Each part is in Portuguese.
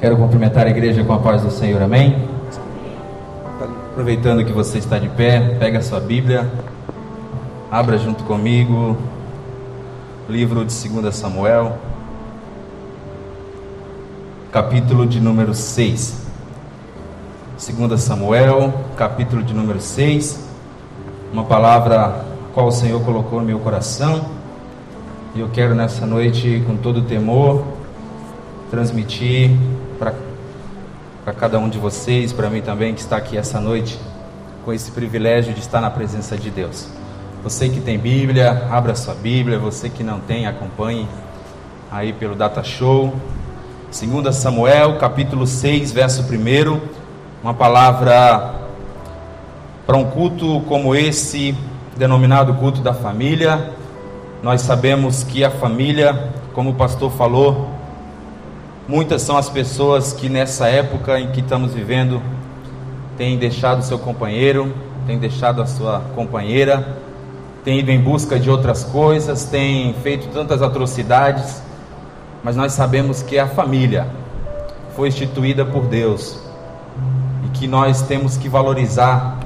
Quero cumprimentar a igreja com a paz do Senhor, amém? Aproveitando que você está de pé, pega a sua Bíblia, abra junto comigo, livro de 2 Samuel, capítulo de número 6. 2 Samuel, capítulo de número 6, uma palavra qual o Senhor colocou no meu coração, e eu quero nessa noite, com todo temor, transmitir para cada um de vocês, para mim também que está aqui essa noite, com esse privilégio de estar na presença de Deus. Você que tem Bíblia, abra sua Bíblia, você que não tem, acompanhe aí pelo Data Show. 2 Samuel, capítulo 6, verso 1, uma palavra para um culto como esse, denominado culto da família. Nós sabemos que a família, como o pastor falou, Muitas são as pessoas que nessa época em que estamos vivendo têm deixado seu companheiro, têm deixado a sua companheira, têm ido em busca de outras coisas, têm feito tantas atrocidades, mas nós sabemos que a família foi instituída por Deus e que nós temos que valorizar.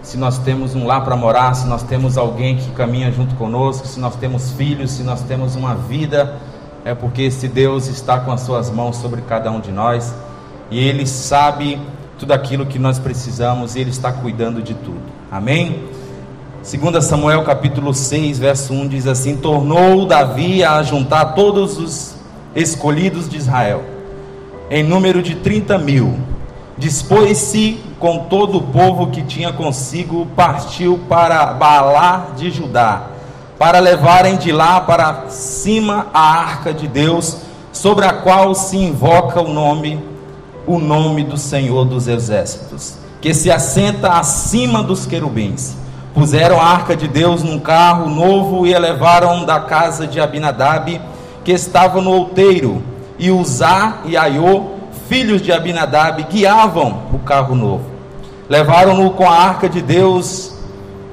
Se nós temos um lar para morar, se nós temos alguém que caminha junto conosco, se nós temos filhos, se nós temos uma vida é porque esse Deus está com as suas mãos sobre cada um de nós e Ele sabe tudo aquilo que nós precisamos e Ele está cuidando de tudo. Amém? 2 Samuel capítulo 6, verso 1 diz assim: Tornou Davi a juntar todos os escolhidos de Israel, em número de 30 mil. Dispôs-se com todo o povo que tinha consigo, partiu para Baalar de Judá para levarem de lá para cima a arca de Deus, sobre a qual se invoca o nome, o nome do Senhor dos Exércitos, que se assenta acima dos querubins. Puseram a arca de Deus num carro novo e a levaram da casa de Abinadab, que estava no outeiro, e Uzá e Aiô, filhos de Abinadab, guiavam o carro novo. Levaram-no com a arca de Deus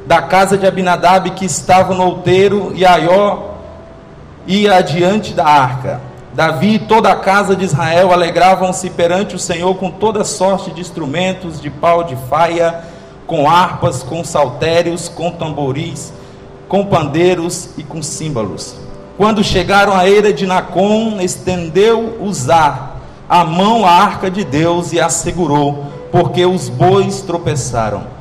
da casa de Abinadab que estava no outeiro, e Aió ia adiante da arca. Davi e toda a casa de Israel alegravam-se perante o Senhor com toda sorte de instrumentos, de pau de faia, com harpas, com saltérios, com tamboris, com pandeiros e com símbolos. Quando chegaram à eira de Nacon, estendeu Uzá a mão à arca de Deus e a segurou, porque os bois tropeçaram.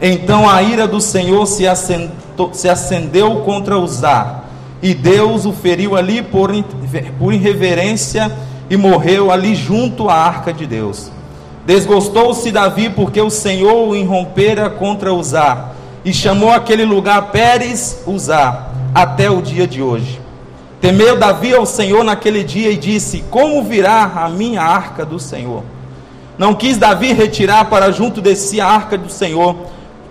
Então a ira do Senhor se, assentou, se acendeu contra Uzá, e Deus o feriu ali por, por irreverência e morreu ali junto à arca de Deus. Desgostou-se Davi porque o Senhor o irrompera contra Uzá, e chamou aquele lugar Pérez Uzá, até o dia de hoje. Temeu Davi ao Senhor naquele dia e disse: Como virá a minha arca do Senhor? Não quis Davi retirar para junto de si a arca do Senhor,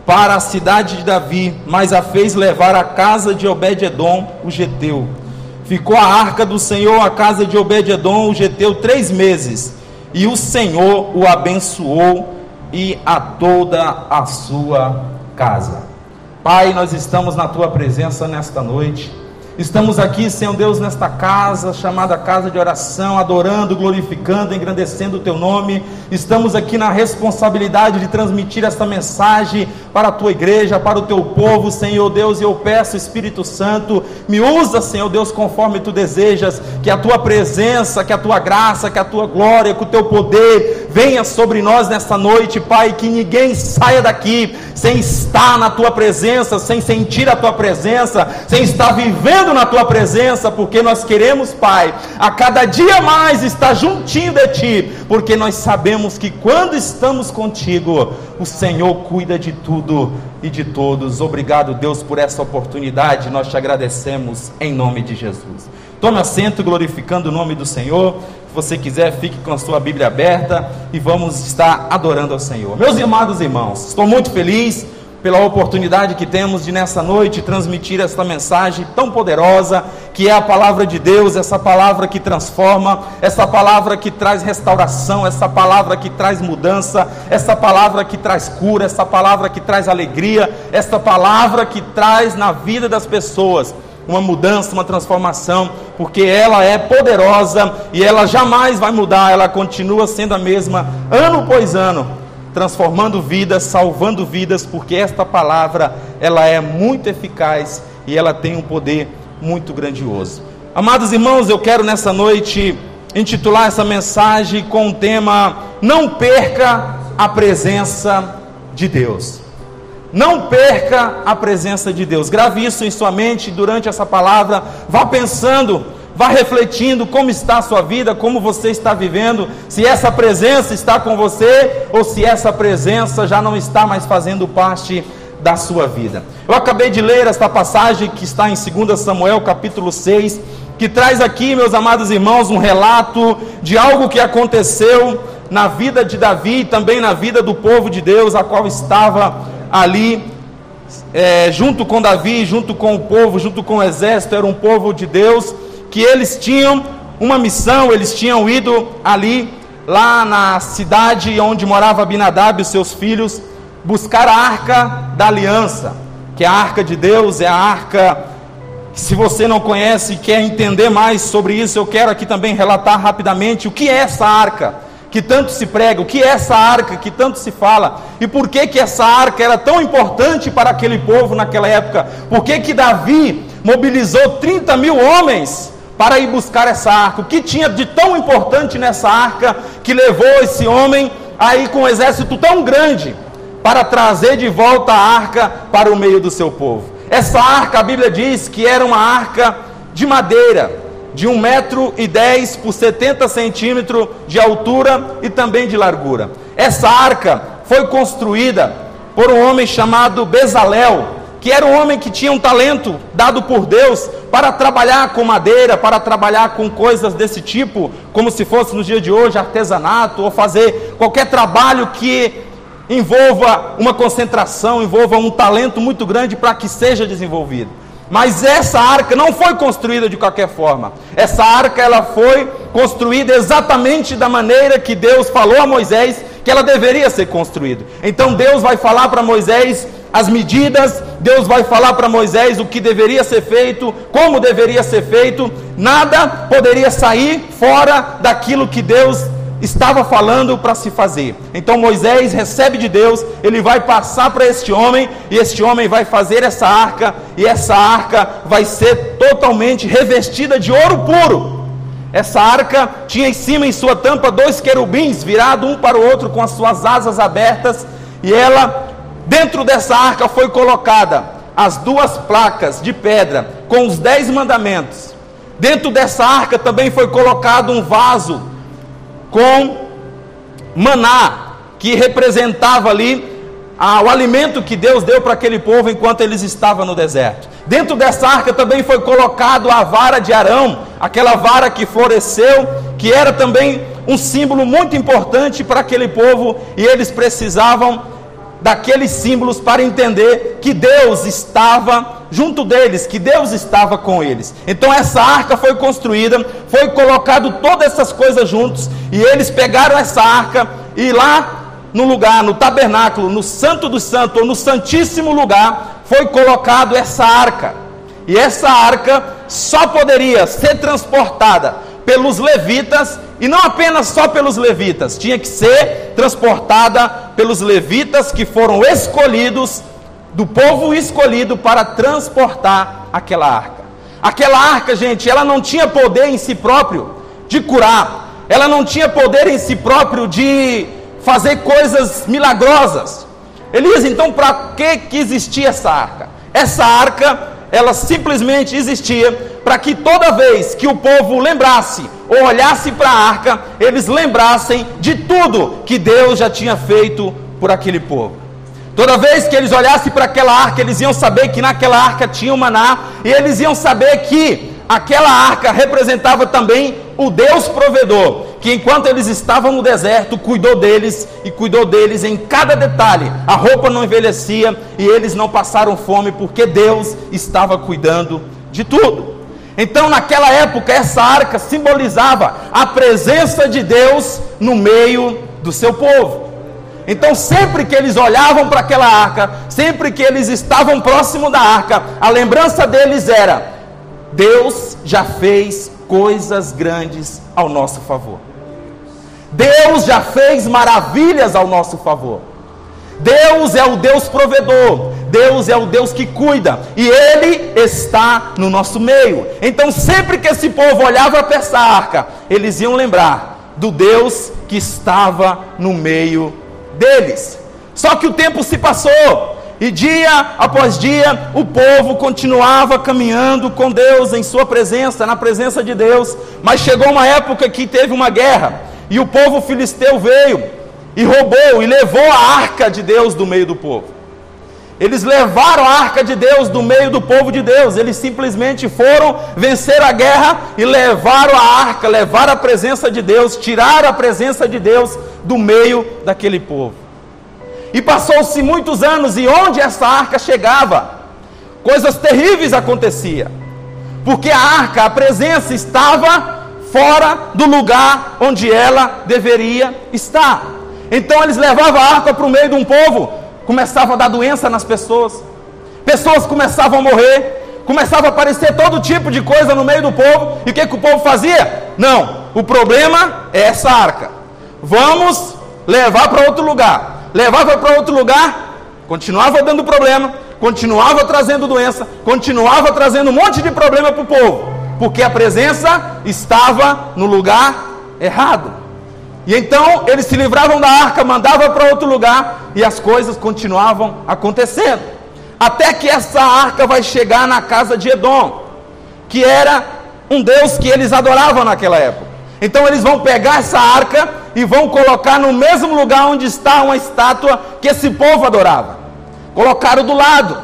para a cidade de Davi, mas a fez levar à casa de Obed-edom, o geteu. Ficou a arca do Senhor à casa de Obed-edom, o geteu, três meses, e o Senhor o abençoou e a toda a sua casa. Pai, nós estamos na tua presença nesta noite. Estamos aqui, Senhor Deus, nesta casa chamada casa de oração, adorando, glorificando, engrandecendo o teu nome. Estamos aqui na responsabilidade de transmitir esta mensagem para a tua igreja, para o teu povo, Senhor Deus. E eu peço, Espírito Santo, me usa, Senhor Deus, conforme tu desejas, que a tua presença, que a tua graça, que a tua glória, que o teu poder venha sobre nós nesta noite, Pai, que ninguém saia daqui sem estar na tua presença, sem sentir a tua presença, sem estar vivendo na tua presença, porque nós queremos, Pai, a cada dia mais estar juntinho de ti, porque nós sabemos que quando estamos contigo, o Senhor cuida de tudo e de todos. Obrigado, Deus, por essa oportunidade. Nós te agradecemos em nome de Jesus. Tome assento glorificando o nome do Senhor. Se você quiser, fique com a sua Bíblia aberta e vamos estar adorando ao Senhor. Meus amados irmãos, estou muito feliz pela oportunidade que temos de nessa noite transmitir esta mensagem tão poderosa, que é a palavra de Deus, essa palavra que transforma, essa palavra que traz restauração, essa palavra que traz mudança, essa palavra que traz cura, essa palavra que traz alegria, essa palavra que traz na vida das pessoas uma mudança, uma transformação, porque ela é poderosa e ela jamais vai mudar, ela continua sendo a mesma ano após ano, transformando vidas, salvando vidas, porque esta palavra ela é muito eficaz e ela tem um poder muito grandioso. Amados irmãos, eu quero nessa noite intitular essa mensagem com o tema Não perca a presença de Deus. Não perca a presença de Deus. Grave isso em sua mente durante essa palavra. Vá pensando, vá refletindo como está a sua vida, como você está vivendo, se essa presença está com você ou se essa presença já não está mais fazendo parte da sua vida. Eu acabei de ler esta passagem que está em 2 Samuel, capítulo 6, que traz aqui, meus amados irmãos, um relato de algo que aconteceu na vida de Davi e também na vida do povo de Deus, a qual estava ali é, junto com Davi, junto com o povo, junto com o exército, era um povo de Deus, que eles tinham uma missão, eles tinham ido ali, lá na cidade onde morava Abinadab e seus filhos, buscar a arca da aliança, que é a arca de Deus, é a arca se você não conhece e quer entender mais sobre isso, eu quero aqui também relatar rapidamente o que é essa arca que tanto se prega, o que é essa arca que tanto se fala e por que que essa arca era tão importante para aquele povo naquela época. Por que que Davi mobilizou 30 mil homens para ir buscar essa arca? O que tinha de tão importante nessa arca que levou esse homem a ir com um exército tão grande para trazer de volta a arca para o meio do seu povo? Essa arca, a Bíblia diz que era uma arca de madeira, de 1 metro e 10 por 70 centímetros de altura e também de largura. Essa arca foi construída por um homem chamado Bezalel, que era um homem que tinha um talento dado por Deus para trabalhar com madeira, para trabalhar com coisas desse tipo, como se fosse no dia de hoje artesanato ou fazer qualquer trabalho que envolva uma concentração, envolva um talento muito grande para que seja desenvolvido. Mas essa arca não foi construída de qualquer forma. Essa arca ela foi construída exatamente da maneira que Deus falou a Moisés que ela deveria ser construída. Então Deus vai falar para Moisés as medidas, Deus vai falar para Moisés o que deveria ser feito, como deveria ser feito. Nada poderia sair fora daquilo que Deus estava falando para se fazer. Então Moisés recebe de Deus, ele vai passar para este homem, e este homem vai fazer essa arca, e essa arca vai ser totalmente revestida de ouro puro. Essa arca tinha em cima em sua tampa dois querubins virados um para o outro com as suas asas abertas, e ela dentro dessa arca foi colocada as duas placas de pedra com os dez mandamentos. Dentro dessa arca também foi colocado um vaso com maná, que representava ali ah, o alimento que Deus deu para aquele povo enquanto eles estavam no deserto. Dentro dessa arca também foi colocado a vara de Arão, aquela vara que floresceu, que era também um símbolo muito importante para aquele povo, e eles precisavam daqueles símbolos para entender que Deus estava junto deles, que Deus estava com eles. Então essa arca foi construída, foi colocado todas essas coisas juntos, e eles pegaram essa arca e lá no lugar, no tabernáculo, no Santo dos Santos, ou no Santíssimo lugar, foi colocado essa arca. E essa arca só poderia ser transportada pelos levitas, e não apenas só pelos levitas, tinha que ser transportada pelos levitas que foram escolhidos do povo escolhido para transportar aquela arca. Aquela arca, gente, ela não tinha poder em si próprio de curar, ela não tinha poder em si próprio de fazer coisas milagrosas. Elias, então, para que, que existia essa arca? Essa arca, ela simplesmente existia para que toda vez que o povo lembrasse ou olhasse para a arca, eles lembrassem de tudo que Deus já tinha feito por aquele povo. Toda vez que eles olhassem para aquela arca, eles iam saber que naquela arca tinha o maná, e eles iam saber que aquela arca representava também o Deus provedor, que enquanto eles estavam no deserto, cuidou deles e cuidou deles em cada detalhe. A roupa não envelhecia e eles não passaram fome, porque Deus estava cuidando de tudo. Então, naquela época, essa arca simbolizava a presença de Deus no meio do seu povo. Então, sempre que eles olhavam para aquela arca, sempre que eles estavam próximo da arca, a lembrança deles era: Deus já fez coisas grandes ao nosso favor. Deus já fez maravilhas ao nosso favor. Deus é o Deus provedor, Deus é o Deus que cuida, e Ele está no nosso meio. Então, sempre que esse povo olhava para essa arca, eles iam lembrar do Deus que estava no meio deles. Só que o tempo se passou, e dia após dia o povo continuava caminhando com Deus em Sua presença, na presença de Deus, mas chegou uma época que teve uma guerra, e o povo filisteu veio e roubou e levou a arca de Deus do meio do povo. Eles levaram a arca de Deus do meio do povo de Deus. Eles simplesmente foram vencer a guerra e levaram a arca, levaram a presença de Deus, tiraram a presença de Deus do meio daquele povo. E passou-se muitos anos e onde essa arca chegava, coisas terríveis aconteciam. Porque a arca, a presença estava fora do lugar onde ela deveria estar. Então eles levavam a arca para o meio de um povo, começava a dar doença nas pessoas, pessoas começavam a morrer, começava a aparecer todo tipo de coisa no meio do povo, e o que, que o povo fazia? Não, o problema é essa arca, vamos levar para outro lugar. Levava para outro lugar, continuava dando problema, continuava trazendo doença, continuava trazendo um monte de problema para o povo, porque a presença estava no lugar errado. E então eles se livravam da arca, mandavam para outro lugar e as coisas continuavam acontecendo. Até que essa arca vai chegar na casa de Edom, que era um deus que eles adoravam naquela época. Então eles vão pegar essa arca e vão colocar no mesmo lugar onde está uma estátua que esse povo adorava. Colocaram do lado.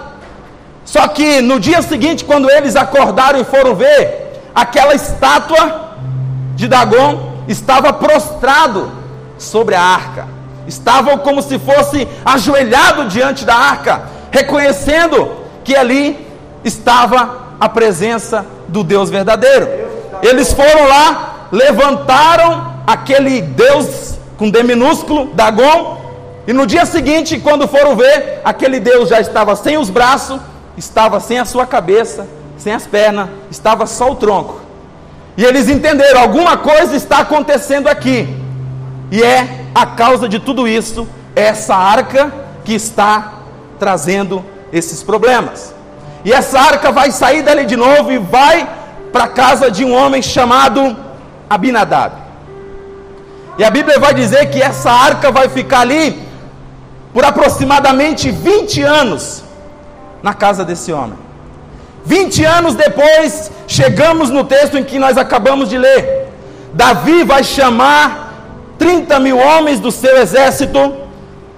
Só que no dia seguinte, quando eles acordaram e foram ver, aquela estátua de Dagon estava prostrado sobre a arca, estavam como se fosse ajoelhado diante da arca, reconhecendo que ali estava a presença do Deus verdadeiro. Eles foram lá, levantaram aquele Deus com D minúsculo, Dagon, e no dia seguinte, quando foram ver, aquele Deus já estava sem os braços, estava sem a sua cabeça, sem as pernas, estava só o tronco. E eles entenderam: alguma coisa está acontecendo aqui. E é a causa de tudo isso, essa arca que está trazendo esses problemas. E essa arca vai sair dali de novo e vai para a casa de um homem chamado Abinadab. E a Bíblia vai dizer que essa arca vai ficar ali por aproximadamente 20 anos na casa desse homem. 20 anos depois, chegamos no texto em que nós acabamos de ler. Davi vai chamar 30 mil homens do seu exército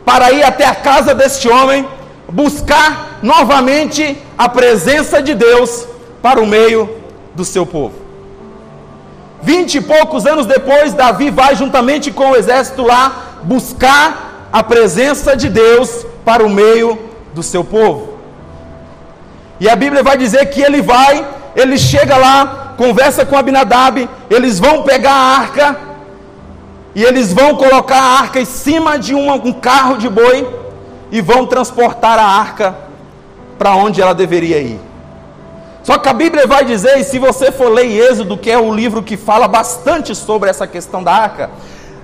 para ir até a casa deste homem, buscar novamente a presença de Deus para o meio do seu povo. Vinte e poucos anos depois, Davi vai juntamente com o exército lá buscar a presença de Deus para o meio do seu povo. E a Bíblia vai dizer que ele vai, ele chega lá, conversa com Abinadab, eles vão pegar a arca e eles vão colocar a arca em cima de uma, um carro de boi e vão transportar a arca para onde ela deveria ir. Só que a Bíblia vai dizer, e se você for ler Êxodo, que é o livro que fala bastante sobre essa questão da arca,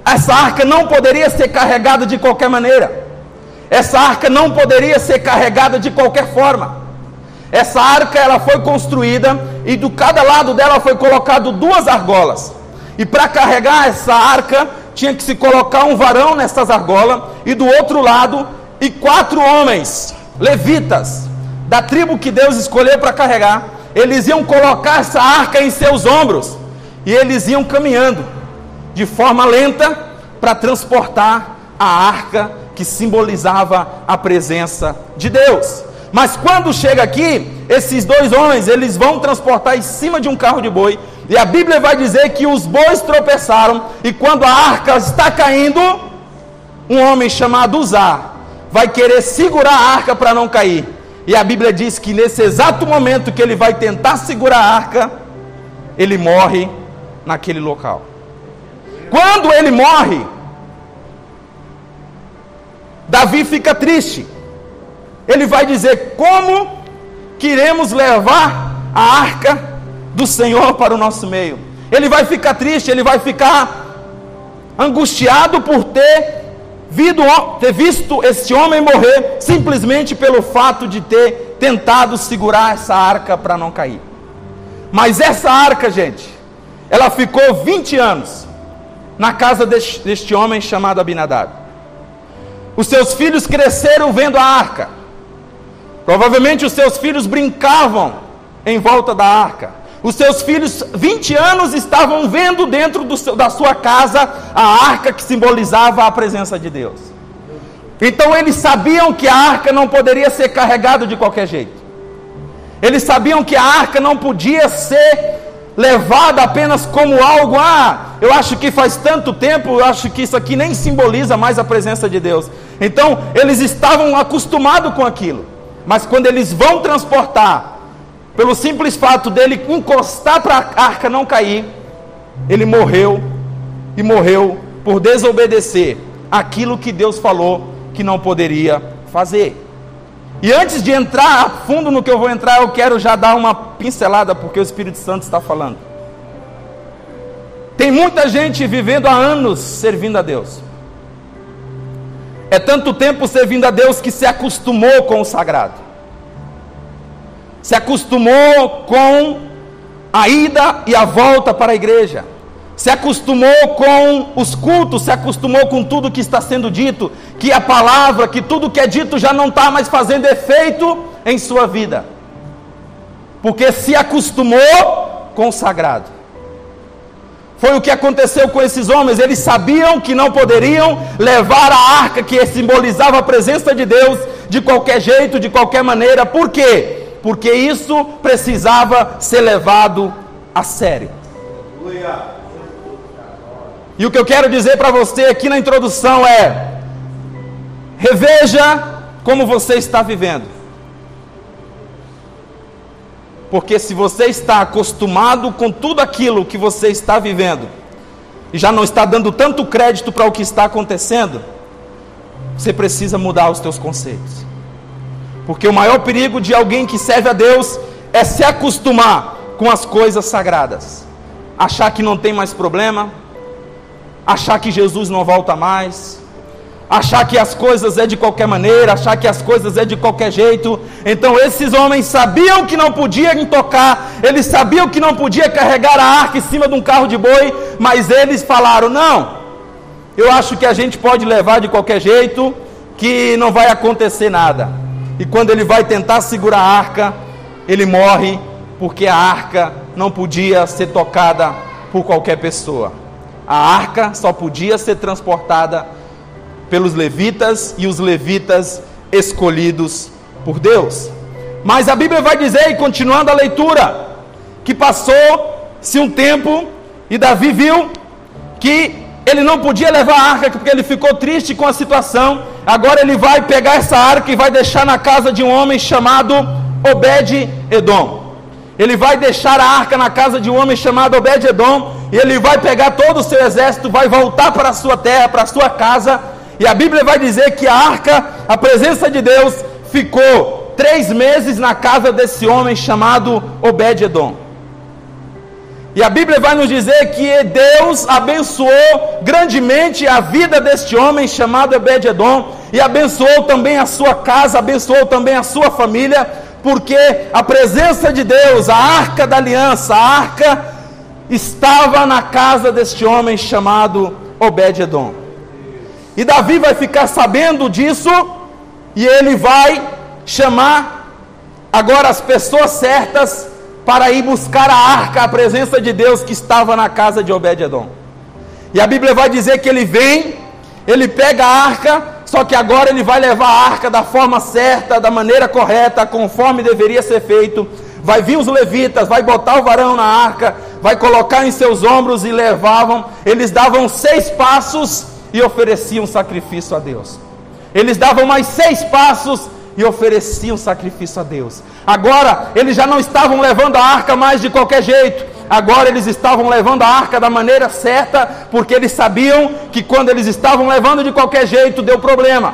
essa arca não poderia ser carregada de qualquer maneira. Essa arca não poderia ser carregada de qualquer forma. Essa arca ela foi construída e do cada lado dela foi colocado duas argolas. E para carregar essa arca tinha que se colocar um varão nessas argolas e do outro lado e quatro homens levitas da tribo que Deus escolheu para carregar. Eles iam colocar essa arca em seus ombros e eles iam caminhando de forma lenta para transportar a arca que simbolizava a presença de Deus. Mas quando chega aqui, esses dois homens, eles vão transportar em cima de um carro de boi, e a Bíblia vai dizer que os bois tropeçaram, e quando a arca está caindo, um homem chamado Uzá vai querer segurar a arca para não cair. E a Bíblia diz que nesse exato momento que ele vai tentar segurar a arca, ele morre naquele local. Quando ele morre, Davi fica triste ele vai dizer como queremos levar a arca do Senhor para o nosso meio. Ele vai ficar triste, ele vai ficar angustiado por ter, vido, ter visto esse homem morrer simplesmente pelo fato de ter tentado segurar essa arca para não cair. Mas essa arca, gente, ela ficou 20 anos na casa deste, deste homem chamado Abinadab. Os seus filhos cresceram vendo a arca. Provavelmente os seus filhos brincavam em volta da arca. Os seus filhos, 20 anos, estavam vendo dentro seu, da sua casa a arca que simbolizava a presença de Deus. Então eles sabiam que a arca não poderia ser carregada de qualquer jeito. Eles sabiam que a arca não podia ser levada apenas como algo, ah, eu acho que faz tanto tempo, eu acho que isso aqui nem simboliza mais a presença de Deus. Então, eles estavam acostumados com aquilo. Mas quando eles vão transportar, pelo simples fato dele encostar para a arca não cair, ele morreu e morreu por desobedecer aquilo que Deus falou que não poderia fazer. E antes de entrar a fundo no que eu vou entrar, eu quero já dar uma pincelada, porque o Espírito Santo está falando. Tem muita gente vivendo há anos servindo a Deus. É tanto tempo servindo a Deus que se acostumou com o sagrado, se acostumou com a ida e a volta para a igreja. Se acostumou com os cultos, se acostumou com tudo que está sendo dito, que a palavra, que tudo que é dito já não está mais fazendo efeito em sua vida, porque se acostumou com o sagrado. Foi o que aconteceu com esses homens, eles sabiam que não poderiam levar a arca que simbolizava a presença de Deus de qualquer jeito, de qualquer maneira, por quê? Porque isso precisava ser levado a sério. E o que eu quero dizer para você aqui na introdução é: reveja como você está vivendo. Porque se você está acostumado com tudo aquilo que você está vivendo, e já não está dando tanto crédito para o que está acontecendo, você precisa mudar os seus conceitos. Porque o maior perigo de alguém que serve a Deus é se acostumar com as coisas sagradas. Achar que não tem mais problema, achar que Jesus não volta mais, achar que as coisas é de qualquer maneira, achar que as coisas é de qualquer jeito. Então esses homens sabiam que não podiam tocar, eles sabiam que não podia carregar a arca em cima de um carro de boi, mas eles falaram: "Não. Eu acho que a gente pode levar de qualquer jeito, que não vai acontecer nada". E quando ele vai tentar segurar a arca, ele morre porque a arca não podia ser tocada por qualquer pessoa. A arca só podia ser transportada pelos levitas e os levitas escolhidos por Deus. Mas a Bíblia vai dizer, e continuando a leitura, que passou-se um tempo e Davi viu que ele não podia levar a arca porque ele ficou triste com a situação. Agora ele vai pegar essa arca e vai deixar na casa de um homem chamado Obed-Edom. Ele vai deixar a arca na casa de um homem chamado Obed-Edom e ele vai pegar todo o seu exército, vai voltar para a sua terra, para a sua casa, e a Bíblia vai dizer que a arca, a presença de Deus, ficou três meses na casa desse homem chamado Obed-Edom. E a Bíblia vai nos dizer que Deus abençoou grandemente a vida deste homem chamado Obed-Edom, e abençoou também a sua casa, abençoou também a sua família, porque a presença de Deus, a arca da aliança, a arca estava na casa deste homem chamado Obed-Edom. E Davi vai ficar sabendo disso e ele vai chamar agora as pessoas certas para ir buscar a arca, a presença de Deus que estava na casa de Obed-Edom. E a Bíblia vai dizer que ele vem, ele pega a arca, só que agora ele vai levar a arca da forma certa, da maneira correta, conforme deveria ser feito vai vir os levitas, vai botar o varão na arca, vai colocar em seus ombros e levavam. Eles davam seis passos e ofereciam sacrifício a Deus. Eles davam mais seis passos e ofereciam sacrifício a Deus. Agora, eles já não estavam levando a arca mais de qualquer jeito. Agora eles estavam levando a arca da maneira certa, porque eles sabiam que quando eles estavam levando de qualquer jeito, deu problema.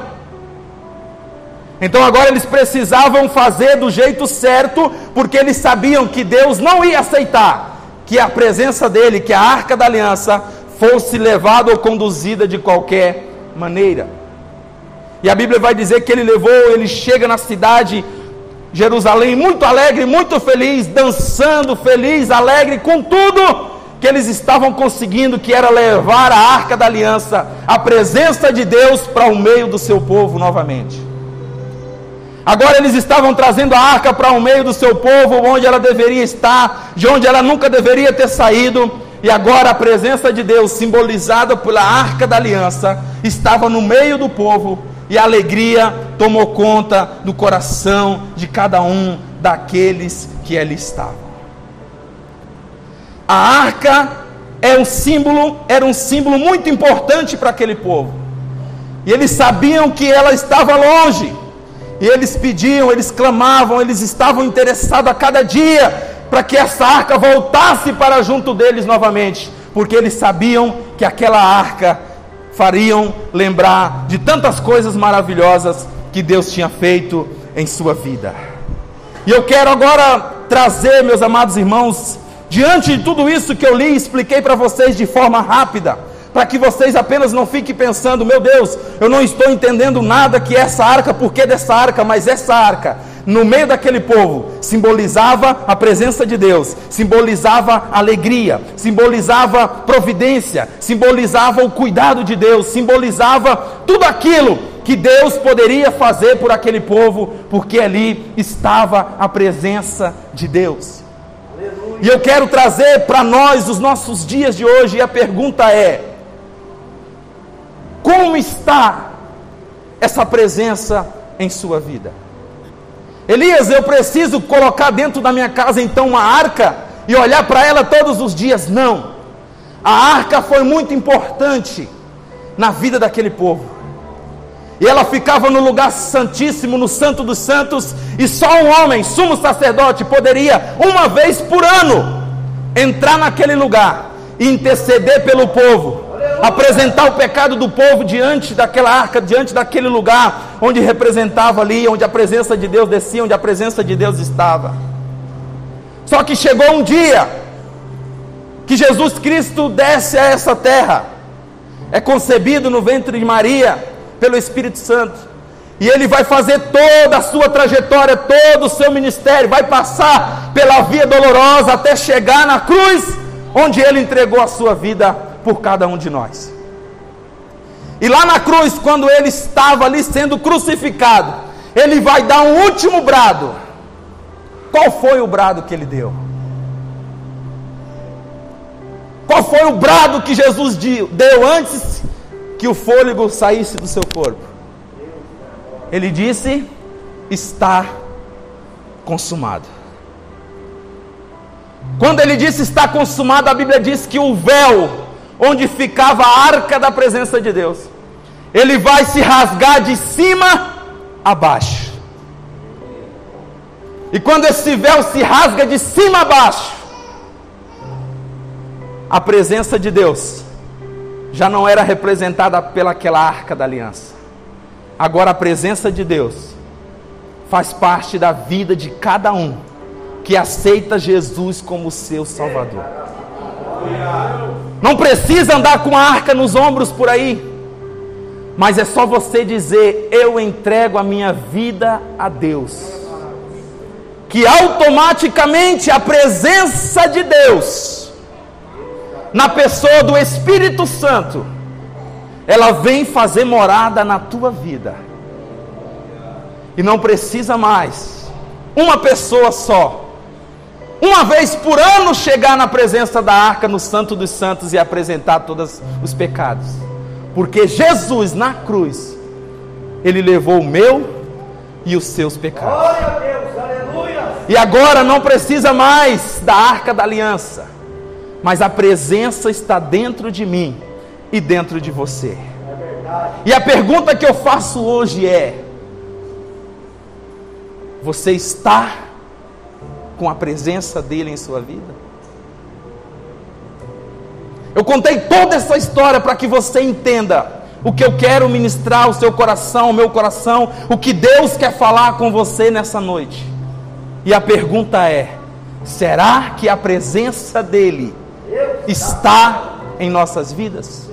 Então agora eles precisavam fazer do jeito certo, porque eles sabiam que Deus não ia aceitar que a presença dele, que a arca da aliança, fosse levada ou conduzida de qualquer maneira. E a Bíblia vai dizer que ele levou, ele chega na cidade Jerusalém muito alegre, muito feliz, dançando, feliz, alegre com tudo que eles estavam conseguindo, que era levar a arca da aliança, a presença de Deus para o meio do seu povo novamente. Agora eles estavam trazendo a arca para o meio do seu povo, onde ela deveria estar, de onde ela nunca deveria ter saído, e agora a presença de Deus, simbolizada pela arca da aliança, estava no meio do povo, e a alegria tomou conta do coração de cada um daqueles que ali estavam. A arca é um símbolo, era um símbolo muito importante para aquele povo. E eles sabiam que ela estava longe. E eles pediam, eles clamavam, eles estavam interessados a cada dia para que essa arca voltasse para junto deles novamente, porque eles sabiam que aquela arca fariam lembrar de tantas coisas maravilhosas que Deus tinha feito em sua vida. E eu quero agora trazer, meus amados irmãos, diante de tudo isso que eu li e expliquei para vocês de forma rápida, para que vocês apenas não fiquem pensando, meu Deus, eu não estou entendendo nada que essa arca, por que dessa arca, mas essa arca, no meio daquele povo, simbolizava a presença de Deus, simbolizava alegria, simbolizava providência, simbolizava o cuidado de Deus, simbolizava tudo aquilo que Deus poderia fazer por aquele povo, porque ali estava a presença de Deus. E eu quero trazer para nós os nossos dias de hoje, e a pergunta é: como está essa presença em sua vida? Elias, eu preciso colocar dentro da minha casa então uma arca e olhar para ela todos os dias? Não. A arca foi muito importante na vida daquele povo. E ela ficava no lugar santíssimo, no Santo dos Santos, e só um homem, sumo sacerdote, poderia, uma vez por ano, entrar naquele lugar e interceder pelo povo, apresentar o pecado do povo diante daquela arca, diante daquele lugar onde representava ali, onde a presença de Deus descia, onde a presença de Deus estava. Só que chegou um dia que Jesus Cristo desce a essa terra, é concebido no ventre de Maria pelo Espírito Santo. E ele vai fazer toda a sua trajetória, todo o seu ministério, vai passar pela via dolorosa até chegar na cruz, onde ele entregou a sua vida por cada um de nós. E lá na cruz, quando ele estava ali sendo crucificado, ele vai dar um último brado. Qual foi o brado que ele deu? Qual foi o brado que Jesus deu antes que o fôlego saísse do seu corpo? Ele disse: Está consumado. Quando ele disse está consumado, a Bíblia diz que o véu onde ficava a arca da presença de Deus, ele vai se rasgar de cima a baixo. E quando esse véu se rasga de cima a baixo, a presença de Deus já não era representada pelaquela arca da aliança. Agora a presença de Deus faz parte da vida de cada um que aceita Jesus como seu Salvador. Não precisa andar com a arca nos ombros por aí, mas é só você dizer: Eu entrego a minha vida a Deus. Que automaticamente a presença de Deus, na pessoa do Espírito Santo, ela vem fazer morada na tua vida. E não precisa mais uma pessoa só uma vez por ano chegar na presença da arca no Santo dos Santos e apresentar todos os pecados. Porque Jesus na cruz, ele levou o meu e os seus pecados. E agora não precisa mais da arca da aliança, mas a presença está dentro de mim e dentro de você. E a pergunta que eu faço hoje é: você está com a presença dele em sua vida? Eu contei toda essa história para que você entenda o que eu quero ministrar ao seu coração, ao meu coração, o que Deus quer falar com você nessa noite. E a pergunta é: será que a presença dEle está em nossas vidas?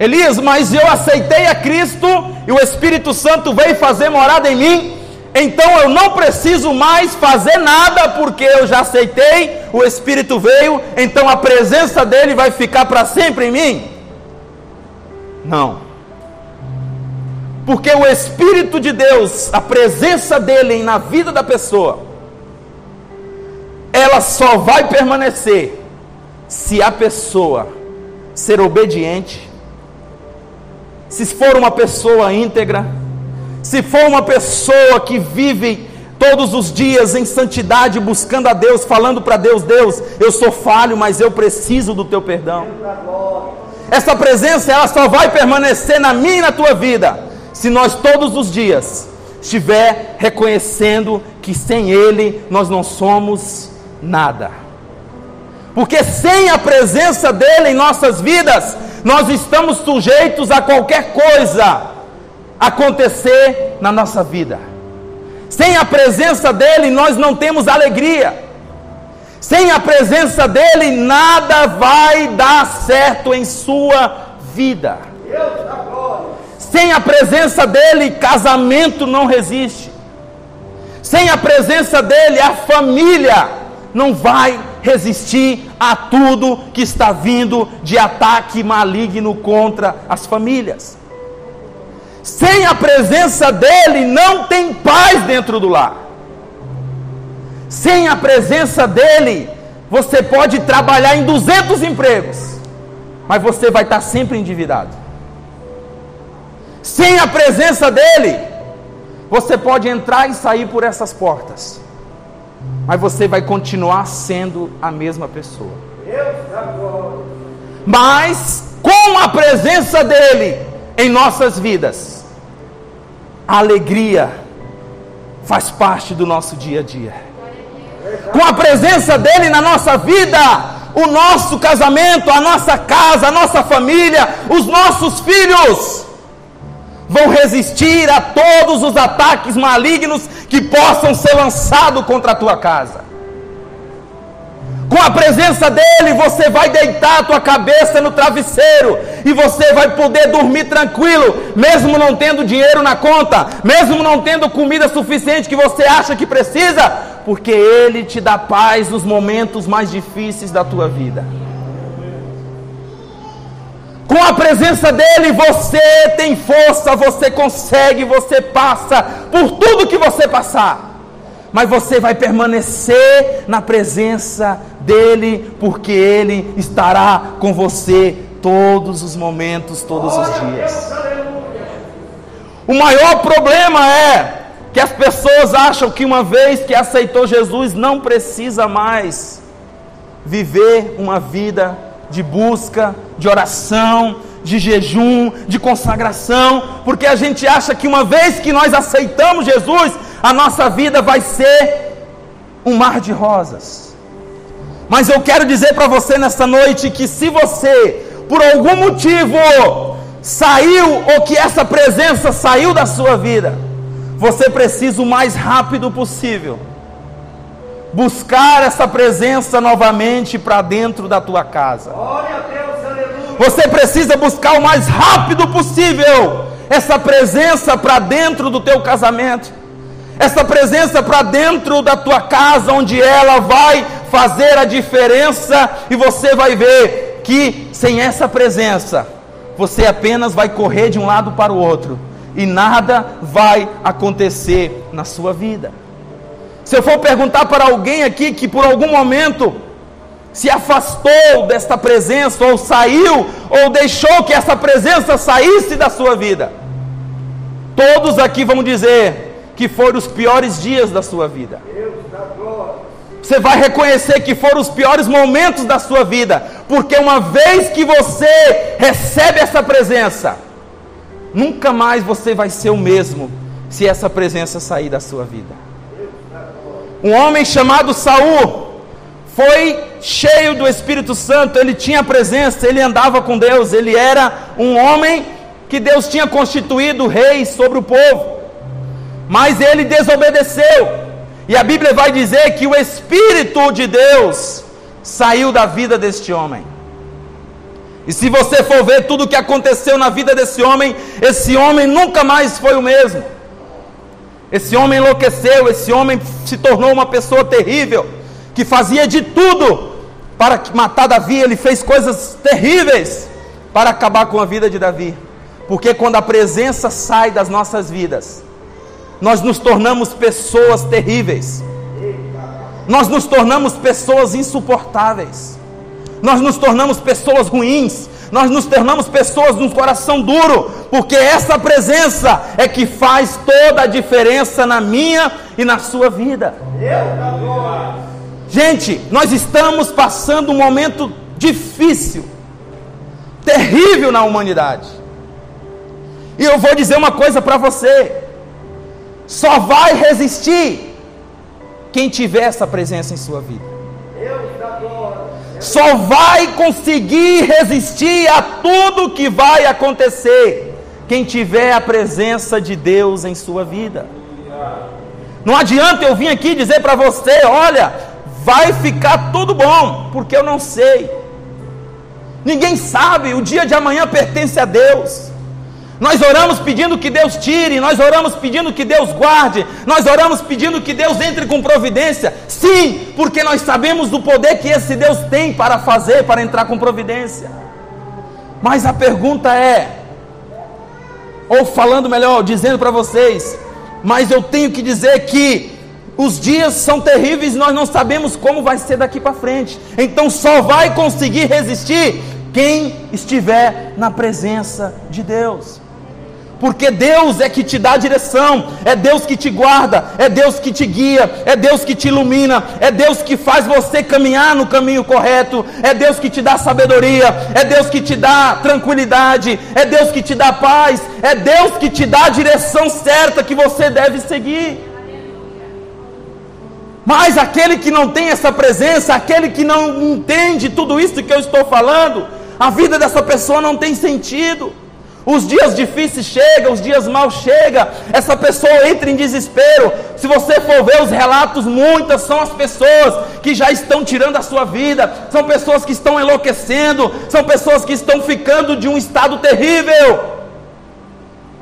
Elias, mas eu aceitei a Cristo e o Espírito Santo veio fazer morada em mim, então eu não preciso mais fazer nada porque eu já aceitei, o Espírito veio, então a presença dele vai ficar para sempre em mim? Não. Porque o Espírito de Deus, a presença dele na vida da pessoa, ela só vai permanecer se a pessoa ser obediente, se for uma pessoa íntegra, se for uma pessoa que vive todos os dias em santidade, buscando a Deus, falando para Deus: Deus, eu sou falho, mas eu preciso do teu perdão. Essa presença ela só vai permanecer na minha e na tua vida se nós todos os dias estiver reconhecendo que sem Ele nós não somos nada. Porque sem a presença dele em nossas vidas, nós estamos sujeitos a qualquer coisa acontecer na nossa vida. Sem a presença dele, nós não temos alegria. Sem a presença dele, nada vai dar certo em sua vida. Sem a presença dele, casamento não resiste. Sem a presença dele, a família não vai resistir a tudo que está vindo de ataque maligno contra as famílias. Sem a presença dele, não tem paz dentro do lar. Sem a presença dele, você pode trabalhar em 200 empregos, mas você vai estar sempre endividado. Sem a presença dele, você pode entrar e sair por essas portas, mas você vai continuar sendo a mesma pessoa. Mas com a presença dele em nossas vidas, a alegria faz parte do nosso dia a dia com a presença dele na nossa vida, o nosso casamento, a nossa casa, a nossa família, os nossos filhos vão resistir a todos os ataques malignos que possam ser lançados contra a tua casa. Com a presença dele, você vai deitar a tua cabeça no travesseiro e você vai poder dormir tranquilo, mesmo não tendo dinheiro na conta, mesmo não tendo comida suficiente que você acha que precisa, porque ele te dá paz nos momentos mais difíceis da tua vida. Com a presença dele, você tem força, você consegue, você passa por tudo que você passar mas você vai permanecer na presença dEle, porque Ele estará com você todos os momentos, todos os dias. O maior problema é que as pessoas acham que uma vez que aceitou Jesus, não precisa mais viver uma vida de busca, de oração, de jejum, de consagração, porque a gente acha que uma vez que nós aceitamos Jesus, a nossa vida vai ser um mar de rosas. Mas eu quero dizer para você nesta noite que se você, por algum motivo, saiu ou que essa presença saiu da sua vida, você precisa o mais rápido possível buscar essa presença novamente para dentro da tua casa. Você precisa buscar o mais rápido possível essa presença para dentro do teu casamento essa presença para dentro da tua casa, onde ela vai fazer a diferença, e você vai ver que sem essa presença, você apenas vai correr de um lado para o outro, e nada vai acontecer na sua vida. Se eu for perguntar para alguém aqui que por algum momento se afastou desta presença, ou saiu, ou deixou que essa presença saísse da sua vida, todos aqui vão dizer: que foram os piores dias da sua vida. Você vai reconhecer que foram os piores momentos da sua vida, porque uma vez que você recebe essa presença, nunca mais você vai ser o mesmo se essa presença sair da sua vida. Um homem chamado Saul foi cheio do Espírito Santo, ele tinha presença, ele andava com Deus, ele era um homem que Deus tinha constituído rei sobre o povo, mas ele desobedeceu, e a Bíblia vai dizer que o Espírito de Deus saiu da vida deste homem. E se você for ver tudo o que aconteceu na vida desse homem, esse homem nunca mais foi o mesmo. Esse homem enlouqueceu, esse homem se tornou uma pessoa terrível, que fazia de tudo para matar Davi, ele fez coisas terríveis para acabar com a vida de Davi. Porque quando a presença sai das nossas vidas, nós nos tornamos pessoas terríveis. Nós nos tornamos pessoas insuportáveis nós nos tornamos pessoas ruins, nós nos tornamos pessoas de um coração duro, porque essa presença é que faz toda a diferença na minha e na sua vida. Gente, nós estamos passando um momento difícil, terrível na humanidade. E eu vou dizer uma coisa para você: só vai resistir quem tiver essa presença em sua vida só vai conseguir resistir a tudo que vai acontecer quem tiver a presença de Deus em sua vida. Não adianta eu vir aqui dizer para você: olha, vai ficar tudo bom, porque eu não sei. Ninguém sabe, o dia de amanhã pertence a Deus. Nós oramos pedindo que Deus tire, nós oramos pedindo que Deus guarde, nós oramos pedindo que Deus entre com providência. Sim, porque nós sabemos do poder que esse Deus tem para fazer, para entrar com providência. Mas a pergunta é, ou falando melhor, dizendo para vocês, mas eu tenho que dizer que os dias são terríveis, nós não sabemos como vai ser daqui para frente. Então só vai conseguir resistir quem estiver na presença de Deus porque Deus é que te dá direção, é Deus que te guarda, é Deus que te guia, é Deus que te ilumina, é Deus que faz você caminhar no caminho correto, é Deus que te dá sabedoria, é Deus que te dá tranquilidade, é Deus que te dá paz, é Deus que te dá a direção certa que você deve seguir. Mas aquele que não tem essa presença, aquele que não entende tudo isso que eu estou falando, a vida dessa pessoa não tem sentido. Os dias difíceis chegam, os dias maus chegam, essa pessoa entra em desespero. Se você for ver os relatos, muitas são as pessoas que já estão tirando a sua vida, são pessoas que estão enlouquecendo, são pessoas que estão ficando de um estado terrível,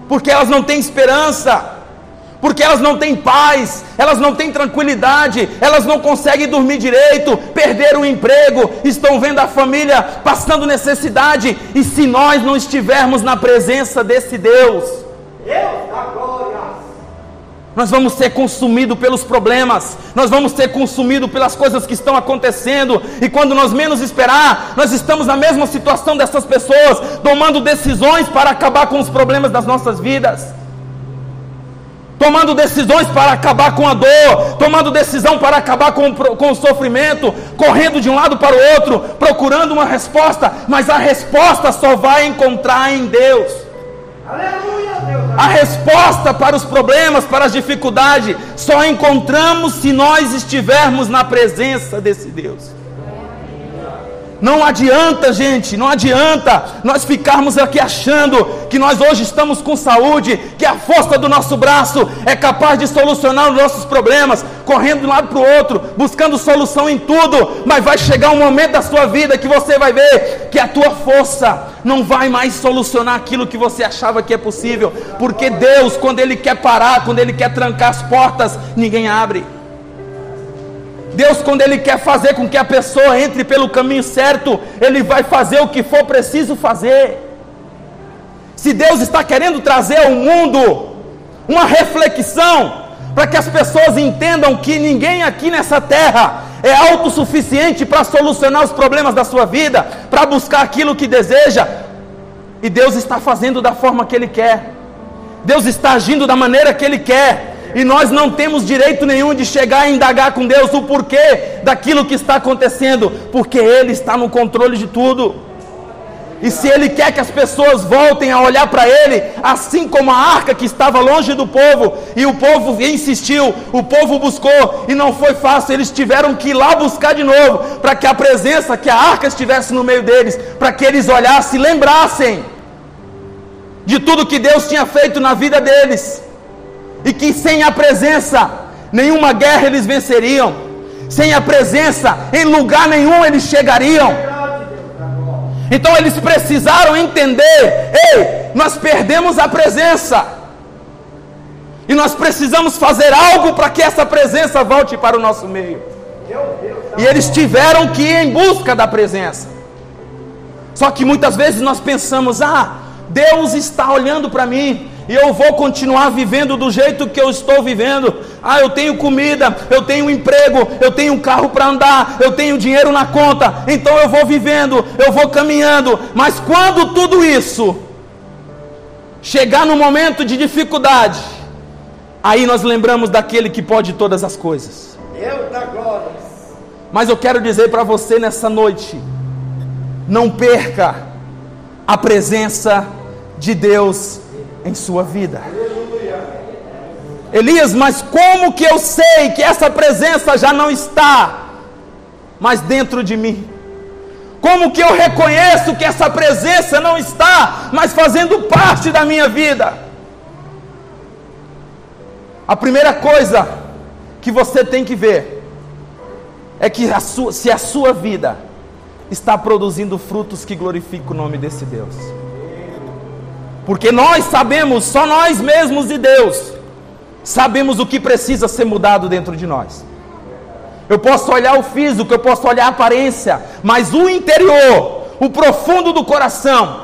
porque elas não têm esperança porque elas não têm paz, elas não têm tranquilidade, elas não conseguem dormir direito, perderam o emprego, estão vendo a família passando necessidade, e se nós não estivermos na presença desse Deus, Deus da glória, nós vamos ser consumidos pelos problemas, nós vamos ser consumidos pelas coisas que estão acontecendo, e quando nós menos esperar, nós estamos na mesma situação dessas pessoas, tomando decisões para acabar com os problemas das nossas vidas tomando decisões para acabar com a dor, tomando decisão para acabar com, com o sofrimento, correndo de um lado para o outro, procurando uma resposta, mas a resposta só vai encontrar em Deus. Aleluia, Deus. A resposta para os problemas, para as dificuldades, só encontramos se nós estivermos na presença desse Deus. Não adianta, gente, não adianta nós ficarmos aqui achando que nós hoje estamos com saúde, que a força do nosso braço é capaz de solucionar os nossos problemas, correndo de um lado para o outro, buscando solução em tudo, mas vai chegar um momento da sua vida que você vai ver que a tua força não vai mais solucionar aquilo que você achava que é possível, porque Deus, quando Ele quer parar, quando Ele quer trancar as portas, ninguém abre. Deus, quando Ele quer fazer com que a pessoa entre pelo caminho certo, Ele vai fazer o que for preciso fazer. Se Deus está querendo trazer ao mundo uma reflexão, para que as pessoas entendam que ninguém aqui nessa terra é autossuficiente para solucionar os problemas da sua vida, para buscar aquilo que deseja, e Deus está fazendo da forma que Ele quer, Deus está agindo da maneira que Ele quer, e nós não temos direito nenhum de chegar e indagar com Deus o porquê daquilo que está acontecendo, porque Ele está no controle de tudo. E se Ele quer que as pessoas voltem a olhar para Ele, assim como a arca que estava longe do povo, e o povo insistiu, o povo buscou, e não foi fácil, eles tiveram que ir lá buscar de novo, para que a presença, que a arca estivesse no meio deles, para que eles olhassem e lembrassem de tudo que Deus tinha feito na vida deles, e que sem a presença, nenhuma guerra eles venceriam, sem a presença, em lugar nenhum eles chegariam. Então eles precisaram entender: ei, nós perdemos a presença. E nós precisamos fazer algo para que essa presença volte para o nosso meio. E eles tiveram que ir em busca da presença. Só que muitas vezes nós pensamos: ah, Deus está olhando para mim, e eu vou continuar vivendo do jeito que eu estou vivendo. Ah, eu tenho comida, eu tenho um emprego, eu tenho um carro para andar, eu tenho dinheiro na conta, então eu vou vivendo, eu vou caminhando. Mas quando tudo isso chegar no momento de dificuldade, aí nós lembramos daquele que pode todas as coisas. Eu da glória. Mas eu quero dizer para você nessa noite, não perca a presença de Deus em sua vida. Elias, mas como que eu sei que essa presença já não está mais dentro de mim? Como que eu reconheço que essa presença não está mais fazendo parte da minha vida? A primeira coisa que você tem que ver é que a sua, se a sua vida está produzindo frutos que glorificam o nome desse Deus. Porque nós sabemos, só nós mesmos e Deus, sabemos o que precisa ser mudado dentro de nós. Eu posso olhar o físico, eu posso olhar a aparência, mas o interior, o profundo do coração,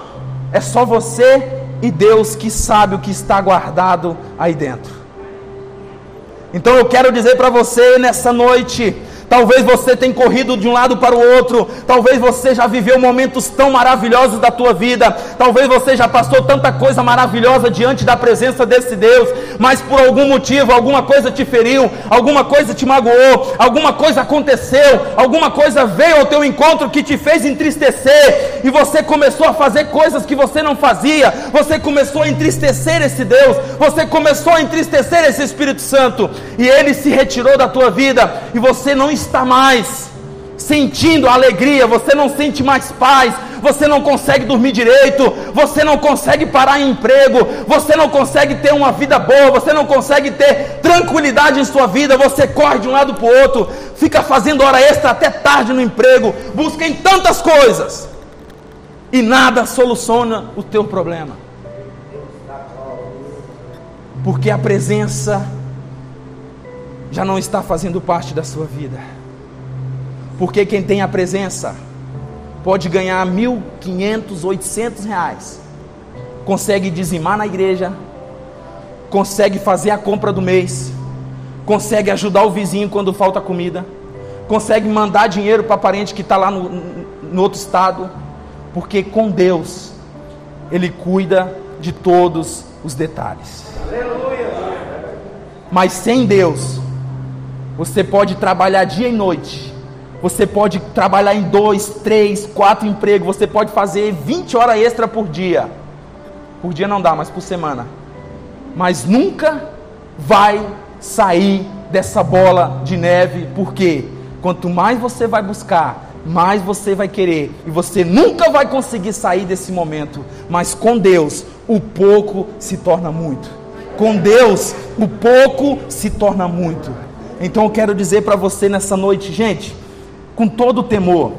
é só você e Deus que sabe o que está guardado aí dentro. Então eu quero dizer para você nessa noite, Talvez você tenha corrido de um lado para o outro. Talvez você já viveu momentos tão maravilhosos da tua vida. Talvez você já passou tanta coisa maravilhosa diante da presença desse Deus. Mas por algum motivo, alguma coisa te feriu, alguma coisa te magoou, alguma coisa aconteceu, alguma coisa veio ao teu encontro que te fez entristecer. E você começou a fazer coisas que você não fazia. Você começou a entristecer esse Deus. Você começou a entristecer esse Espírito Santo. E ele se retirou da tua vida. E você não está mais sentindo alegria, você não sente mais paz, você não consegue dormir direito, você não consegue parar em emprego, você não consegue ter uma vida boa, você não consegue ter tranquilidade em sua vida, você corre de um lado para o outro, fica fazendo hora extra até tarde no emprego, busca em tantas coisas e nada soluciona o teu problema. Porque a presença já não está fazendo parte da sua vida. Porque quem tem a presença pode ganhar mil, quinhentos, oitocentos reais, consegue dizimar na igreja, consegue fazer a compra do mês, consegue ajudar o vizinho quando falta comida, consegue mandar dinheiro para parente que está lá no, no outro estado, porque com Deus Ele cuida de todos os detalhes. Aleluia. Mas sem Deus, você pode trabalhar dia e noite, você pode trabalhar em dois, três, quatro empregos. Você pode fazer 20 horas extra por dia. Por dia não dá, mas por semana. Mas nunca vai sair dessa bola de neve, porque quanto mais você vai buscar, mais você vai querer, e você nunca vai conseguir sair desse momento. Mas com Deus, o pouco se torna muito. Com Deus, o pouco se torna muito. Então eu quero dizer para você nessa noite, gente com todo temor,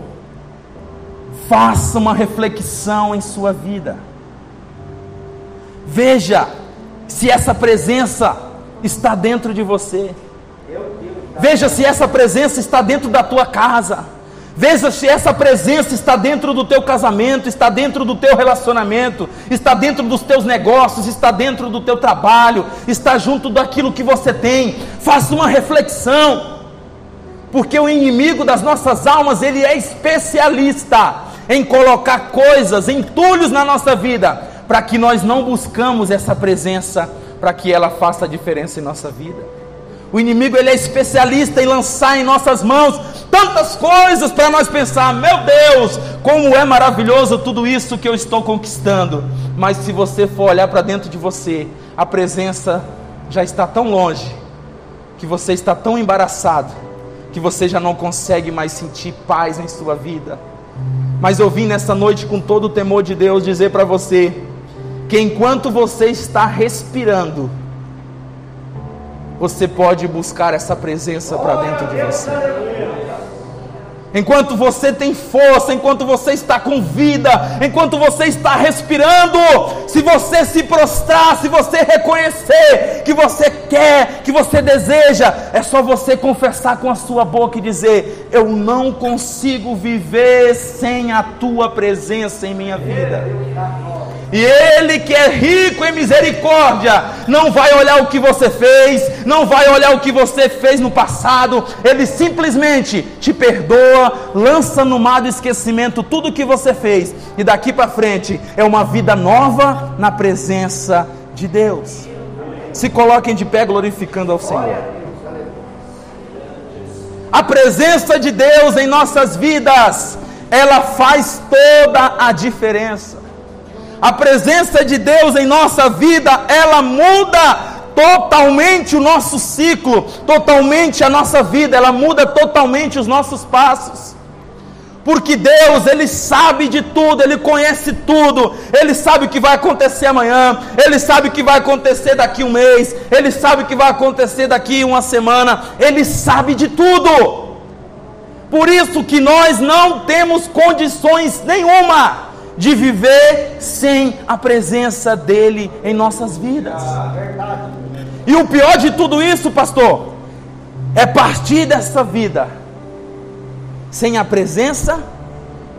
faça uma reflexão em sua vida. Veja se essa presença está dentro de você. Veja se essa presença está dentro da tua casa. Veja se essa presença está dentro do teu casamento, está dentro do teu relacionamento, está dentro dos teus negócios, está dentro do teu trabalho, está junto daquilo que você tem. Faça uma reflexão. Porque o inimigo das nossas almas, ele é especialista em colocar coisas, entulhos na nossa vida, para que nós não buscamos essa presença, para que ela faça a diferença em nossa vida. O inimigo ele é especialista em lançar em nossas mãos tantas coisas para nós pensar, meu Deus, como é maravilhoso tudo isso que eu estou conquistando. Mas se você for olhar para dentro de você, a presença já está tão longe, que você está tão embaraçado, que você já não consegue mais sentir paz em sua vida. Mas eu vim nessa noite com todo o temor de Deus dizer para você que enquanto você está respirando, você pode buscar essa presença para dentro de você. Enquanto você tem força, enquanto você está com vida, enquanto você está respirando, se você se prostrar, se você reconhecer que você quer, que você deseja, é só você confessar com a sua boca e dizer: Eu não consigo viver sem a tua presença em minha vida. E Ele que é rico em misericórdia, não vai olhar o que você fez, não vai olhar o que você fez no passado, Ele simplesmente te perdoa, lança no mar do esquecimento tudo o que você fez, e daqui para frente é uma vida nova na presença de Deus. Se coloquem de pé glorificando ao Senhor. A presença de Deus em nossas vidas, ela faz toda a diferença a presença de Deus em nossa vida, ela muda totalmente o nosso ciclo, totalmente a nossa vida, ela muda totalmente os nossos passos. Porque Deus, Ele sabe de tudo, Ele conhece tudo, Ele sabe o que vai acontecer amanhã, Ele sabe o que vai acontecer daqui um mês, Ele sabe o que vai acontecer daqui uma semana, Ele sabe de tudo. Por isso que nós não temos condições nenhuma de viver sem a presença dEle em nossas vidas. E o pior de tudo isso, pastor, é partir dessa vida sem a presença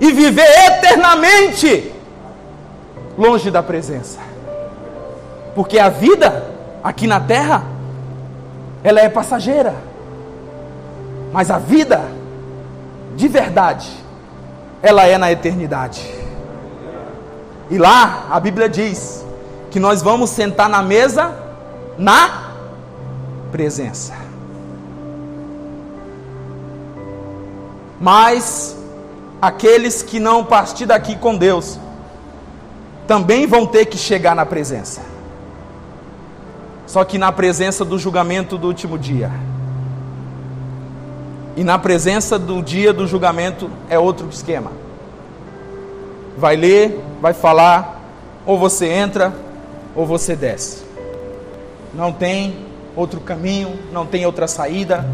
e viver eternamente longe da presença. Porque a vida aqui na terra, ela é passageira. Mas a vida de verdade, ela é na eternidade. E lá a Bíblia diz que nós vamos sentar na mesa na presença. Mas aqueles que não partir daqui com Deus também vão ter que chegar na presença. Só que na presença do julgamento do último dia. E na presença do dia do julgamento é outro esquema. Vai ler, vai falar, ou você entra ou você desce. Não tem outro caminho, não tem outra saída.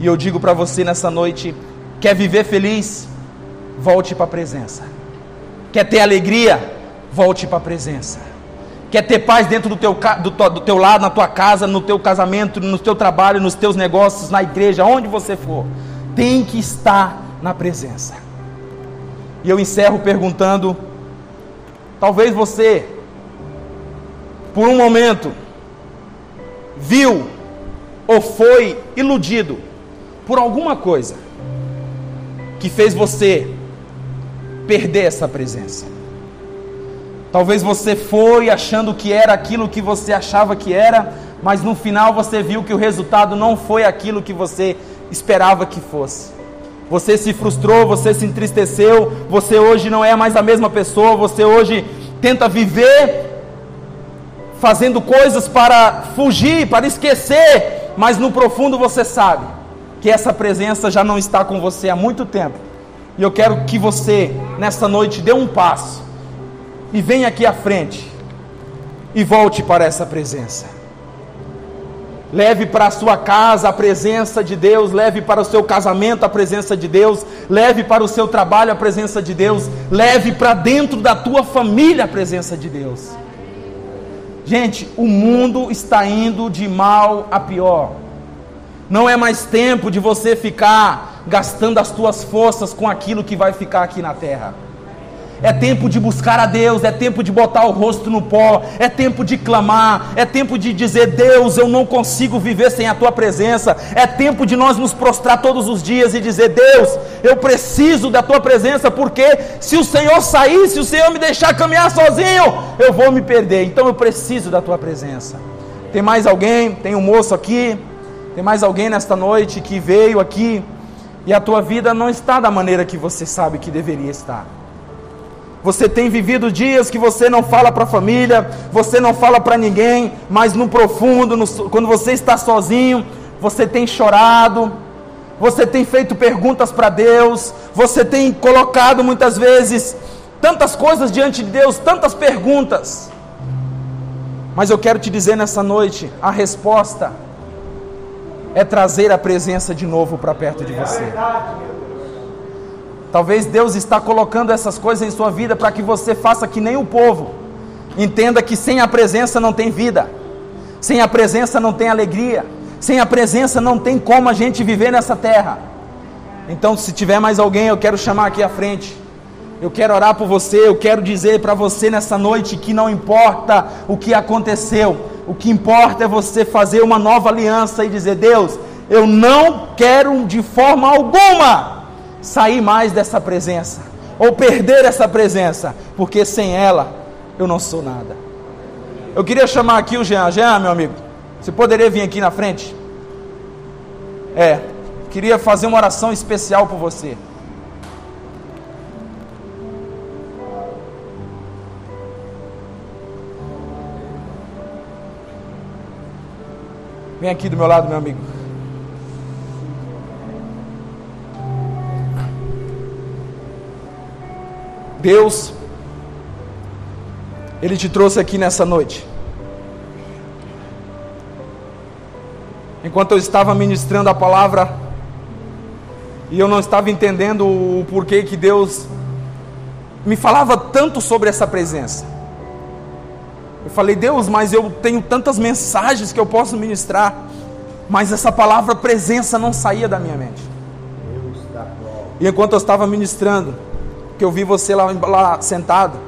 E eu digo para você nessa noite: quer viver feliz? Volte para a presença. Quer ter alegria? Volte para a presença. Quer ter paz dentro do teu, do, do teu lado, na tua casa, no teu casamento, no teu trabalho, nos teus negócios, na igreja, onde você for? Tem que estar na presença. E eu encerro perguntando Talvez você, por um momento, viu ou foi iludido por alguma coisa que fez você perder essa presença. Talvez você foi achando que era aquilo que você achava que era, mas no final você viu que o resultado não foi aquilo que você esperava que fosse. Você se frustrou, você se entristeceu, você hoje não é mais a mesma pessoa, você hoje tenta viver fazendo coisas para fugir, para esquecer, mas no profundo você sabe que essa presença já não está com você há muito tempo. E eu quero que você, nessa noite, dê um passo e venha aqui à frente e volte para essa presença. Leve para a sua casa a presença de Deus, leve para o seu casamento a presença de Deus, leve para o seu trabalho a presença de Deus, leve para dentro da tua família a presença de Deus. Gente, o mundo está indo de mal a pior. Não é mais tempo de você ficar gastando as tuas forças com aquilo que vai ficar aqui na terra. É tempo de buscar a Deus, é tempo de botar o rosto no pó, é tempo de clamar, é tempo de dizer: Deus, eu não consigo viver sem a tua presença. É tempo de nós nos prostrar todos os dias e dizer: Deus, eu preciso da tua presença, porque se o Senhor sair, se o Senhor me deixar caminhar sozinho, eu vou me perder. Então eu preciso da tua presença. Tem mais alguém? Tem um moço aqui? Tem mais alguém nesta noite que veio aqui e a tua vida não está da maneira que você sabe que deveria estar. Você tem vivido dias que você não fala para a família, você não fala para ninguém, mas no profundo, no, quando você está sozinho, você tem chorado, você tem feito perguntas para Deus, você tem colocado muitas vezes tantas coisas diante de Deus, tantas perguntas. Mas eu quero te dizer nessa noite, a resposta é trazer a presença de novo para perto de você. Talvez Deus está colocando essas coisas em sua vida para que você faça que nem o povo. Entenda que sem a presença não tem vida. Sem a presença não tem alegria. Sem a presença não tem como a gente viver nessa terra. Então, se tiver mais alguém, eu quero chamar aqui à frente. Eu quero orar por você, eu quero dizer para você nessa noite que não importa o que aconteceu, o que importa é você fazer uma nova aliança e dizer: Deus, eu não quero de forma alguma sair mais dessa presença, ou perder essa presença, porque sem ela eu não sou nada. Eu queria chamar aqui o Jean. Jean, meu amigo, você poderia vir aqui na frente? É, queria fazer uma oração especial por você. Vem aqui do meu lado, meu amigo. Deus, Ele te trouxe aqui nessa noite. Enquanto eu estava ministrando a palavra, e eu não estava entendendo o porquê que Deus me falava tanto sobre essa presença. Eu falei, Deus, mas eu tenho tantas mensagens que eu posso ministrar, mas essa palavra presença não saía da minha mente. E enquanto eu estava ministrando, que eu vi você lá, lá sentado,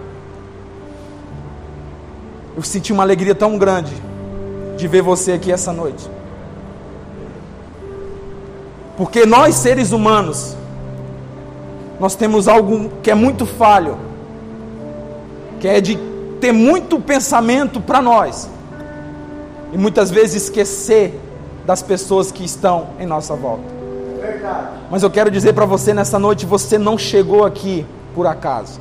eu senti uma alegria tão grande de ver você aqui essa noite. Porque nós seres humanos, nós temos algo que é muito falho, que é de ter muito pensamento para nós e muitas vezes esquecer das pessoas que estão em nossa volta. Verdade. Mas eu quero dizer para você nessa noite: você não chegou aqui por acaso.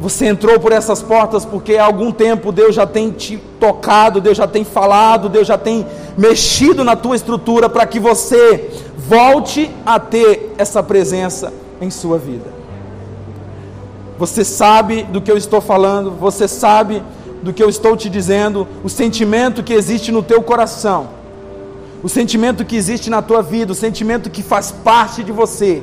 Você entrou por essas portas porque há algum tempo Deus já tem te tocado, Deus já tem falado, Deus já tem mexido na tua estrutura para que você volte a ter essa presença em sua vida. Você sabe do que eu estou falando, você sabe do que eu estou te dizendo, o sentimento que existe no teu coração, o sentimento que existe na tua vida, o sentimento que faz parte de você.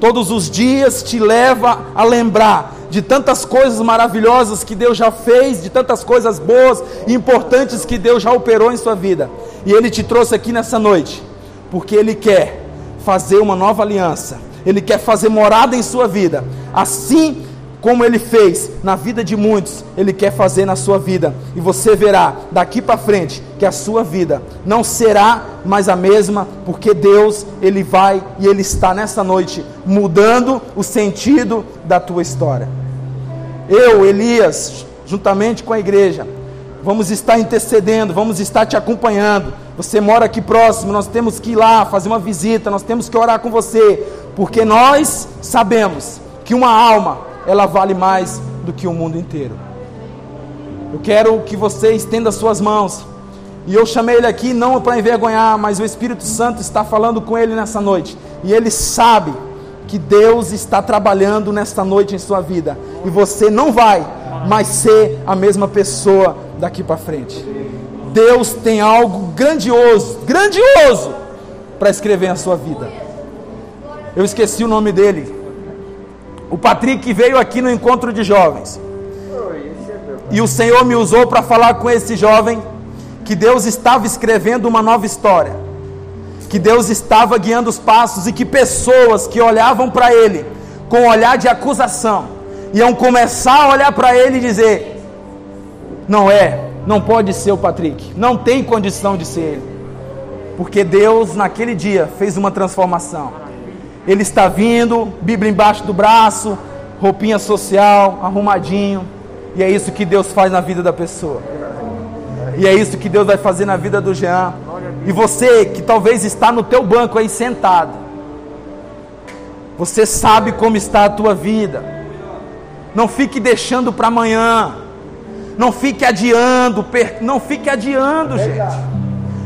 Todos os dias te leva a lembrar de tantas coisas maravilhosas que Deus já fez, de tantas coisas boas e importantes que Deus já operou em sua vida. E Ele te trouxe aqui nessa noite, porque Ele quer fazer uma nova aliança, Ele quer fazer morada em sua vida, assim como ele fez na vida de muitos, ele quer fazer na sua vida. E você verá daqui para frente que a sua vida não será mais a mesma, porque Deus, ele vai e ele está nessa noite mudando o sentido da tua história. Eu, Elias, juntamente com a igreja, vamos estar intercedendo, vamos estar te acompanhando. Você mora aqui próximo, nós temos que ir lá fazer uma visita, nós temos que orar com você, porque nós sabemos que uma alma ela vale mais do que o mundo inteiro. Eu quero que você estenda suas mãos. E eu chamei ele aqui não para envergonhar, mas o Espírito Santo está falando com ele nessa noite. E ele sabe que Deus está trabalhando nesta noite em sua vida. E você não vai mais ser a mesma pessoa daqui para frente. Deus tem algo grandioso, grandioso para escrever na sua vida. Eu esqueci o nome dele. O Patrick veio aqui no encontro de jovens. E o Senhor me usou para falar com esse jovem que Deus estava escrevendo uma nova história. Que Deus estava guiando os passos e que pessoas que olhavam para ele com olhar de acusação iam começar a olhar para ele e dizer: Não é, não pode ser o Patrick, não tem condição de ser ele. Porque Deus naquele dia fez uma transformação. Ele está vindo, Bíblia embaixo do braço, roupinha social, arrumadinho. E é isso que Deus faz na vida da pessoa. E é isso que Deus vai fazer na vida do Jean. E você que talvez está no teu banco aí sentado, você sabe como está a tua vida. Não fique deixando para amanhã. Não fique adiando, não fique adiando, gente.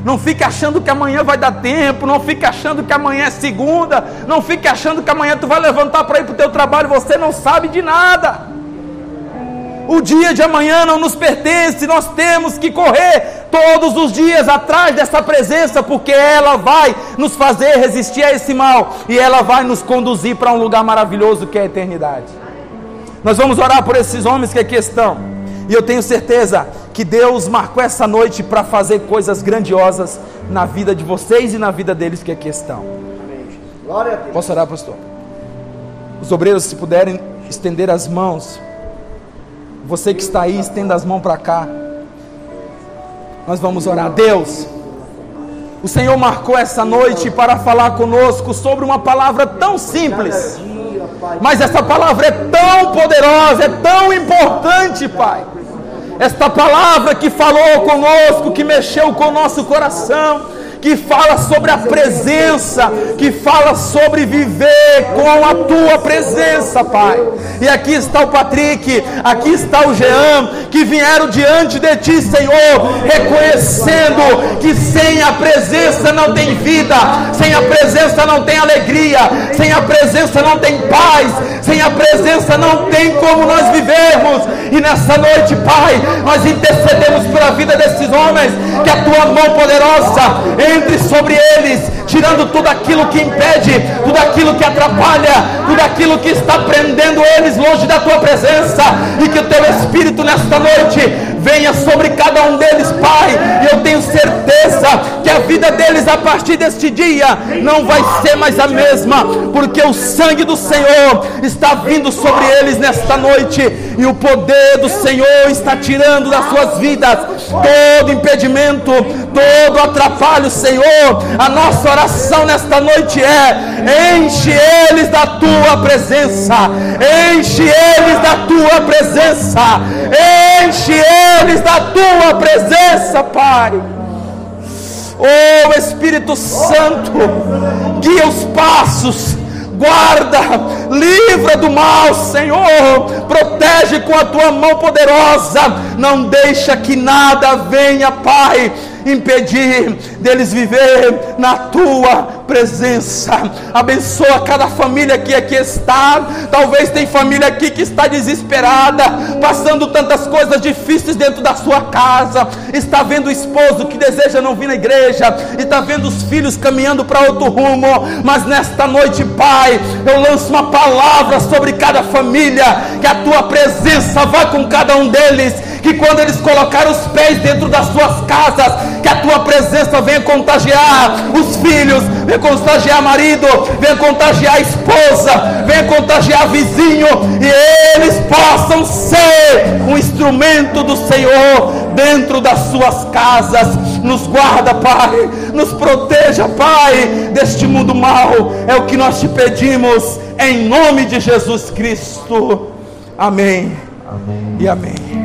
Não fique achando que amanhã vai dar tempo, não fique achando que amanhã é segunda, não fique achando que amanhã tu vai levantar para ir para o teu trabalho, você não sabe de nada. O dia de amanhã não nos pertence, nós temos que correr todos os dias atrás dessa presença, porque ela vai nos fazer resistir a esse mal e ela vai nos conduzir para um lugar maravilhoso que é a eternidade. Nós vamos orar por esses homens que aqui estão, e eu tenho certeza que Deus marcou essa noite para fazer coisas grandiosas na vida de vocês e na vida deles que aqui estão. Posso orar, pastor? Os obreiros, se puderem estender as mãos. Você que está aí, estenda as mãos para cá. Nós vamos orar. Deus, o Senhor marcou essa noite para falar conosco sobre uma palavra tão simples. Mas essa palavra é tão poderosa, é tão importante, Pai. Esta palavra que falou conosco, que mexeu com o nosso coração que fala sobre a presença, que fala sobre viver com a tua presença, Pai. E aqui está o Patrick, aqui está o Jean, que vieram diante de ti, Senhor, reconhecendo que sem a presença não tem vida, sem a presença não tem alegria, sem a presença não tem paz, sem a presença não tem como nós vivermos. E nessa noite, Pai, nós intercedemos pela vida desses homens, que a tua mão poderosa entre sobre eles, tirando tudo aquilo que impede, tudo aquilo que atrapalha, tudo aquilo que está prendendo eles longe da tua presença, e que o teu Espírito nesta noite venha sobre cada um deles, Pai. E eu tenho certeza que a vida deles a partir deste dia não vai ser mais a mesma, porque o sangue do Senhor está vindo sobre eles nesta noite, e o poder do Senhor está tirando das suas vidas todo impedimento, todo atrapalho, Senhor. A nossa oração nesta noite é: enche eles da tua presença, enche eles da tua presença, enche eles eles da tua presença, Pai. Oh Espírito Santo, guia os passos, guarda, livra do mal, Senhor, protege com a tua mão poderosa, não deixa que nada venha, Pai impedir deles viver na tua presença. Abençoa cada família que aqui está. Talvez tem família aqui que está desesperada, passando tantas coisas difíceis dentro da sua casa. Está vendo o esposo que deseja não vir na igreja, está vendo os filhos caminhando para outro rumo. Mas nesta noite, Pai, eu lanço uma palavra sobre cada família, que a tua presença vá com cada um deles que quando eles colocaram os pés dentro das suas casas, que a tua presença venha contagiar os filhos, contagiar marido, venha contagiar esposa, venha contagiar vizinho, e eles possam ser um instrumento do Senhor dentro das suas casas. Nos guarda, Pai, nos proteja, Pai, deste mundo mal. É o que nós te pedimos, em nome de Jesus Cristo. Amém. Amém. E amém.